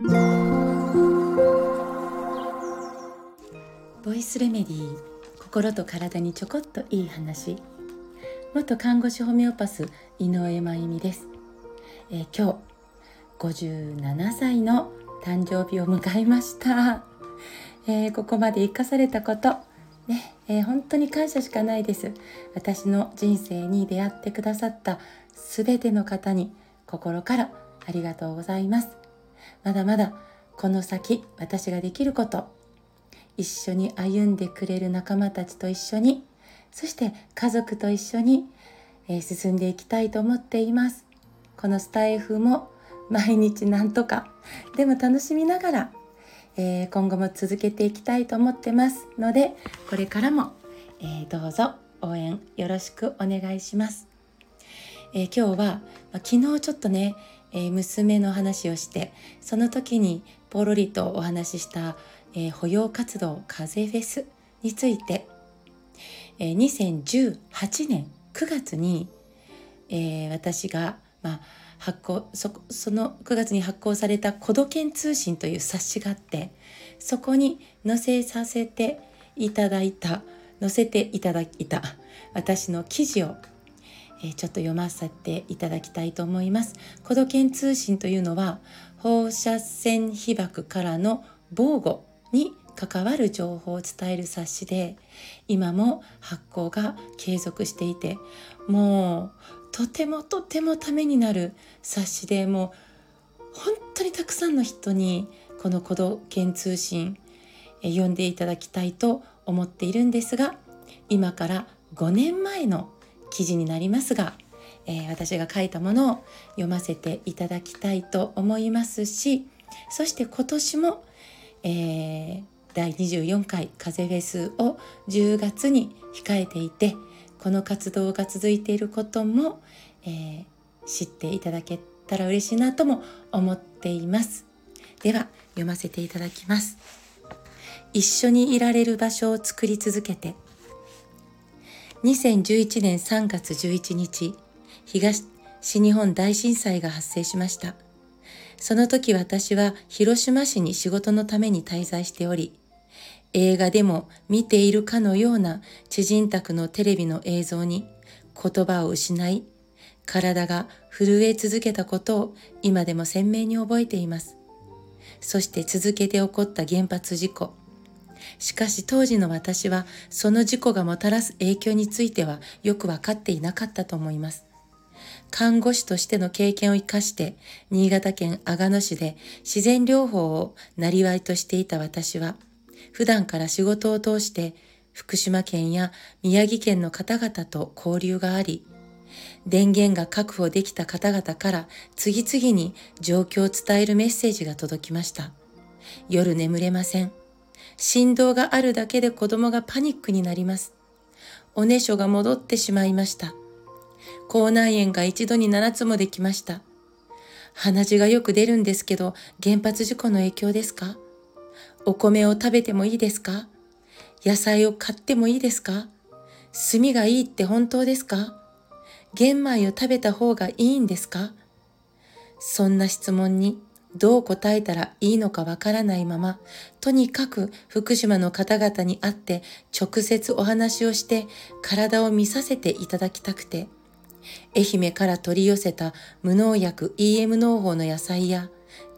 ボイスレメディー心と体にちょこっといい話。元看護師ホメオパス井上真由美です、えー、今日57歳の誕生日を迎えました、えー、ここまで生かされたこと。ね、えー、本当に感謝しかないです。私の人生に出会ってくださった全ての方に心からありがとうございます。まだまだこの先私ができること一緒に歩んでくれる仲間たちと一緒にそして家族と一緒に、え、進んでいきたいと思っています。このスタイフも毎日なんとかでも楽しみながら、えー、今後も続けていきたいと思ってます。のでこれからも、えー、どうぞ応援よろしくお願いします、え今日は、まあ、昨日ちょっとねえー、娘の話をしてその時にポロリとお話しした、えー、保養活動風フェスについて、えー、2018年9月に、えー、私が、まあ、発行そその9月に発行された「孤独犬通信」という冊子があってそこに載せさせていただいた載せていただいた私の記事をえちょっと読ませていただきたいと思います。孤独犬通信というのは放射線被曝からの防護に関わる情報を伝える冊子で今も発行が継続していてもうとてもとてもためになる冊子でもう本当にたくさんの人にこの孤独犬通信読んでいただきたいと思っているんですが今から5年前の記事になりますが、えー、私が書いたものを読ませていただきたいと思いますしそして今年も、えー、第24回風フェスを10月に控えていてこの活動が続いていることも、えー、知っていただけたら嬉しいなとも思っています。では読ませていただきます。一緒にいられる場所を作り続けて2011年3月11日、東日本大震災が発生しました。その時私は広島市に仕事のために滞在しており、映画でも見ているかのような知人宅のテレビの映像に言葉を失い、体が震え続けたことを今でも鮮明に覚えています。そして続けて起こった原発事故。しかし当時の私はその事故がもたらす影響についてはよくわかっていなかったと思います。看護師としての経験を生かして新潟県阿賀野市で自然療法をなりわいとしていた私は普段から仕事を通して福島県や宮城県の方々と交流があり電源が確保できた方々から次々に状況を伝えるメッセージが届きました。夜眠れません。振動があるだけで子供がパニックになります。おねしょが戻ってしまいました。口内炎が一度に7つもできました。鼻血がよく出るんですけど、原発事故の影響ですか？お米を食べてもいいですか？野菜を買ってもいいですか？炭がいいって本当ですか？玄米を食べた方がいいんですか？そんな質問にどう答えたらいいのかわからないまま、とにかく福島の方々に会って直接お話をして体を見させていただきたくて、愛媛から取り寄せた無農薬 EM 農法の野菜や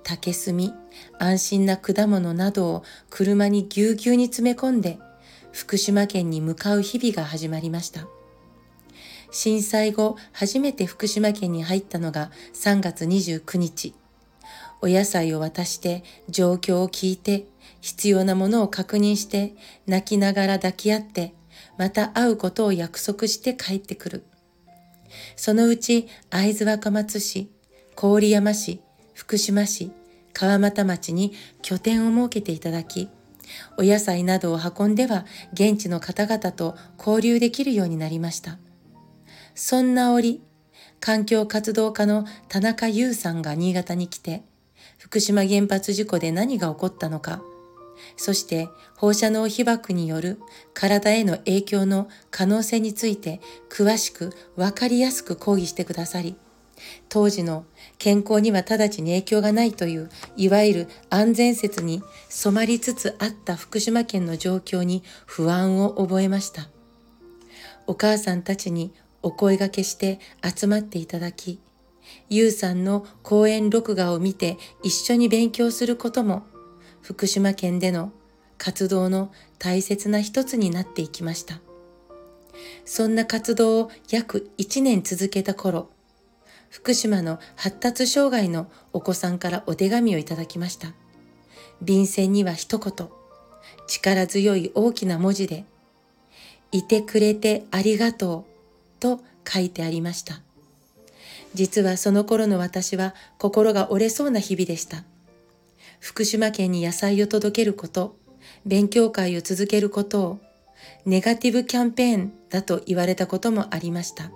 竹炭、安心な果物などを車にぎゅうぎゅうに詰め込んで福島県に向かう日々が始まりました。震災後初めて福島県に入ったのが3月29日。お野菜を渡して状況を聞いて必要なものを確認して泣きながら抱き合ってまた会うことを約束して帰ってくる。そのうち会津若松市、郡山市、福島市、川俣町に拠点を設けていただき、お野菜などを運んでは現地の方々と交流できるようになりました。そんな折、環境活動家の田中優さんが新潟に来て、福島原発事故で何が起こったのか、そして放射能被曝による体への影響の可能性について詳しくわかりやすく講義してくださり、当時の健康には直ちに影響がないといういわゆる安全説に染まりつつあった福島県の状況に不安を覚えました。お母さんたちにお声がけして集まっていただきゆうさんの講演録画を見て一緒に勉強することも福島県での活動の大切な一つになっていきましたそんな活動を約1年続けた頃福島の発達障害のお子さんからお手紙をいただきました。便箋には一言、力強い大きな文字で、いてくれてありがとうと書いてありました。実はその頃の私は心が折れそうな日々でした。福島県に野菜を届けること、勉強会を続けることを、ネガティブキャンペーンだと言われたこともありました。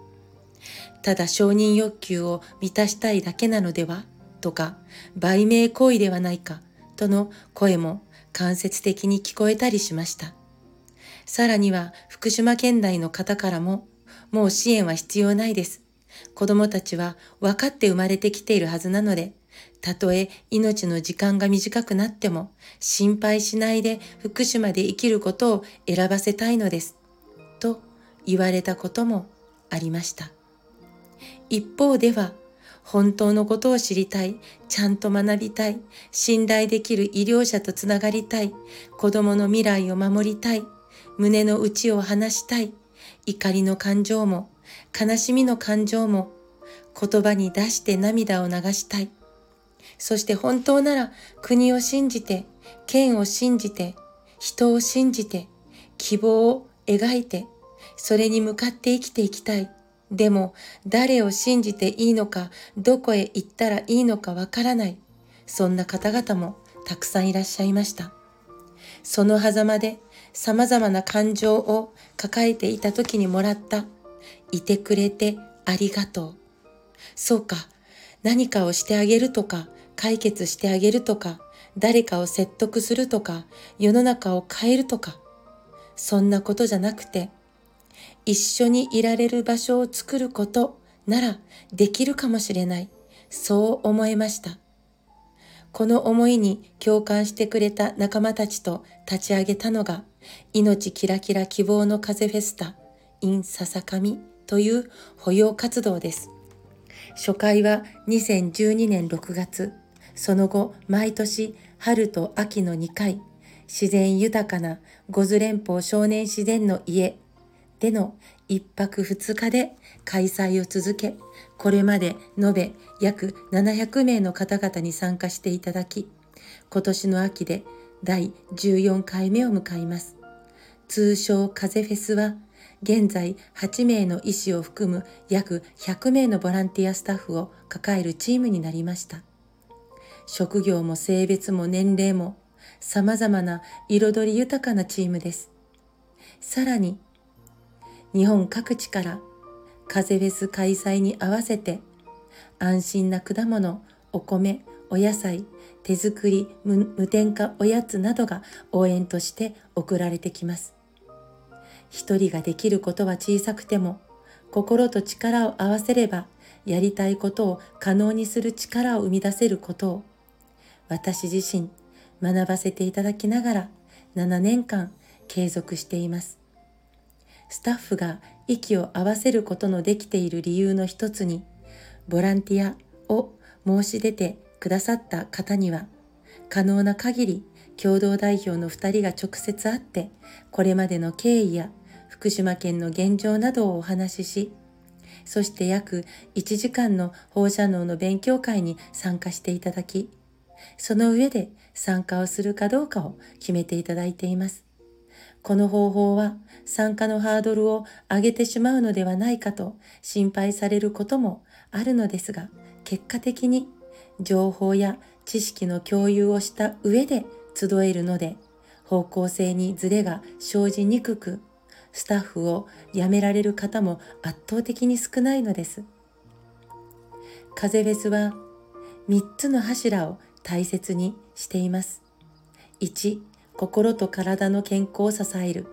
ただ承認欲求を満たしたいだけなのではとか、売名行為ではないかとの声も間接的に聞こえたりしました。さらには福島県内の方からも、もう支援は必要ないです。子供たちは分かって生まれてきているはずなので、たとえ命の時間が短くなっても心配しないで福島で生きることを選ばせたいのです。と言われたこともありました。一方では、本当のことを知りたい、ちゃんと学びたい、信頼できる医療者とつながりたい、子供の未来を守りたい、胸の内を話したい、怒りの感情も、悲しみの感情も、言葉に出して涙を流したい。そして本当なら国を信じて、県を信じて、人を信じて、希望を描いて、それに向かって生きていきたい。でも誰を信じていいのか、どこへ行ったらいいのかわからない。そんな方々もたくさんいらっしゃいました。その狭間で様々な感情を抱えていた時にもらった、いてくれてありがとう。そうか、何かをしてあげるとか、解決してあげるとか、誰かを説得するとか、世の中を変えるとか、そんなことじゃなくて、一緒にいられる場所を作ることならできるかもしれない。そう思えました。この思いに共感してくれた仲間たちと立ち上げたのが、命キラキラ希望の風フェスタ in 笹上という保養活動です。初回は2012年6月、その後毎年春と秋の2回、自然豊かな五頭連邦少年自然の家での一泊二日で開催を続け、これまで延べ約700名の方々に参加していただき、今年の秋で第14回目を迎えます。通称風フェスは、現在8名の医師を含む約100名のボランティアスタッフを抱えるチームになりました。職業も性別も年齢も様々な彩り豊かなチームです。さらに日本各地から風フェス開催に合わせて安心な果物、お米、お野菜、手作り無添加おやつなどが応援として送られてきます。一人ができることは小さくても心と力を合わせればやりたいことを可能にする力を生み出せることを私自身学ばせていただきながら7年間継続しています。スタッフが息を合わせることのできている理由の一つに、ボランティアを申し出てくださった方には、可能な限り共同代表の2人が直接会って、これまでの経緯や福島県の現状などをお話しし、そして約1時間の放射能の勉強会に参加していただき、その上で参加をするかどうかを決めていただいています。この方法は参加のハードルを上げてしまうのではないかと心配されることもあるのですが、結果的に情報や知識の共有をした上で集えるので、方向性にズレが生じにくく、スタッフを辞められる方も圧倒的に少ないのです。風フェスは3つの柱を大切にしています。1、心と体の健康を支える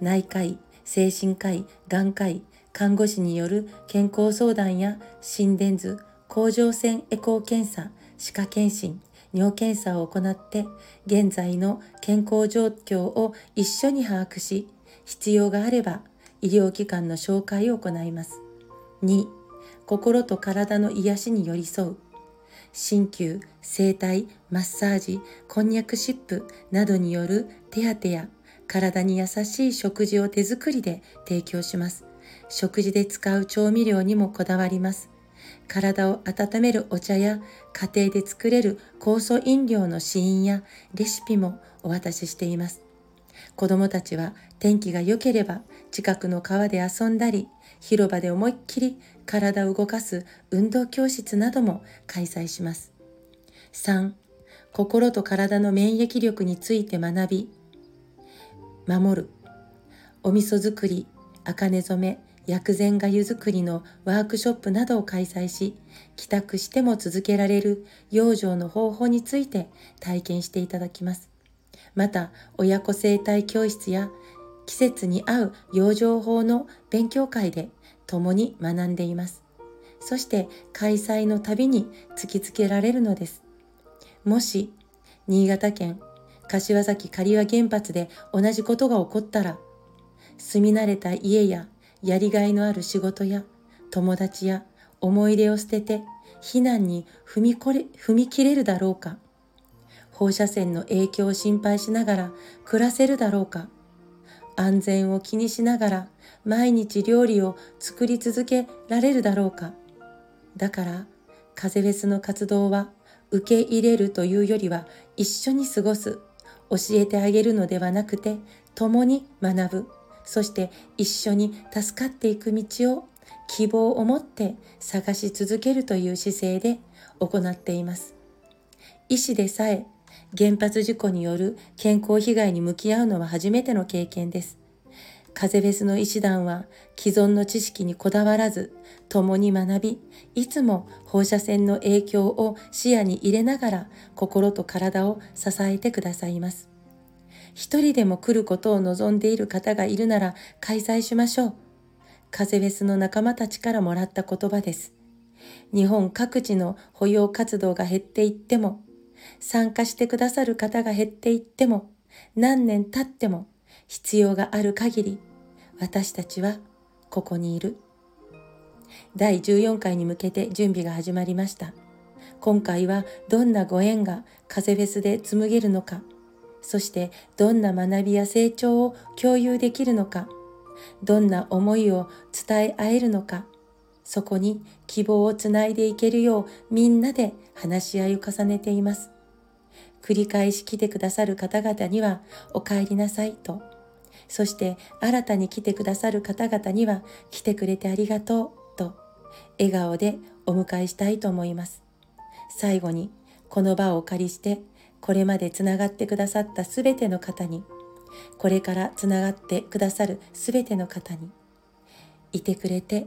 内科医、精神科医、眼科医、看護師による健康相談や心電図、甲状腺エコー検査歯科検診尿検査を行って現在の健康状況を一緒に把握し必要があれば医療機関の紹介を行います。2心と体の癒しに寄り添う鍼灸、整体、マッサージ、こんにゃく湿布などによる手当や体に優しい食事を手作りで提供します。食事で使う調味料にもこだわります。体を温めるお茶や家庭で作れる酵素飲料の試飲やレシピもお渡ししています。子供たちは天気が良ければ近くの川で遊んだり広場で思いっきり体を動かす運動教室なども開催します。3. 心と体の免疫力について学び、守る。お味噌作り、茜染め、薬膳がゆ作りのワークショップなどを開催し、帰宅しても続けられる養生の方法について体験していただきます。また、親子生態教室や季節に合う養生法の勉強会で共に学んでいます。そして開催のたびに突きつけられるのです。もし、新潟県柏崎刈羽原発で同じことが起こったら、住み慣れた家ややりがいのある仕事や友達や思い出を捨てて避難に踏みれ踏み切れるだろうか放射線の影響を心配しながら暮らせるだろうか。安全を気にしながら毎日料理を作り続けられるだろうか。だから風フェスの活動は受け入れるというよりは一緒に過ごす。教えてあげるのではなくて共に学ぶ。そして一緒に助かっていく道を希望を持って探し続けるという姿勢で行っています。医師でさえ原発事故による健康被害に向き合うのは初めての経験です。風フェスの医師団は既存の知識にこだわらず共に学びいつも放射線の影響を視野に入れながら心と体を支えてくださいます。一人でも来ることを望んでいる方がいるなら開催しましょう。風フェスの仲間たちからもらった言葉です。日本各地の保養活動が減っていっても参加してくださる方が減っていっても何年経っても必要がある限り私たちはここにいる。第14回に向けて準備が始まりました。今回はどんなご縁が風フェスで紡げるのか、そしてどんな学びや成長を共有できるのか、どんな思いを伝え合えるのか、そこに希望をつないでいけるようみんなで話し合いを重ねています。繰り返し来てくださる方々にはお帰りなさいとそして新たに来てくださる方々には来てくれてありがとうと笑顔でお迎えしたいと思います。最後にこの場をお借りしてこれまでつながってくださったすべての方にこれからつながってくださるすべての方にいてくれて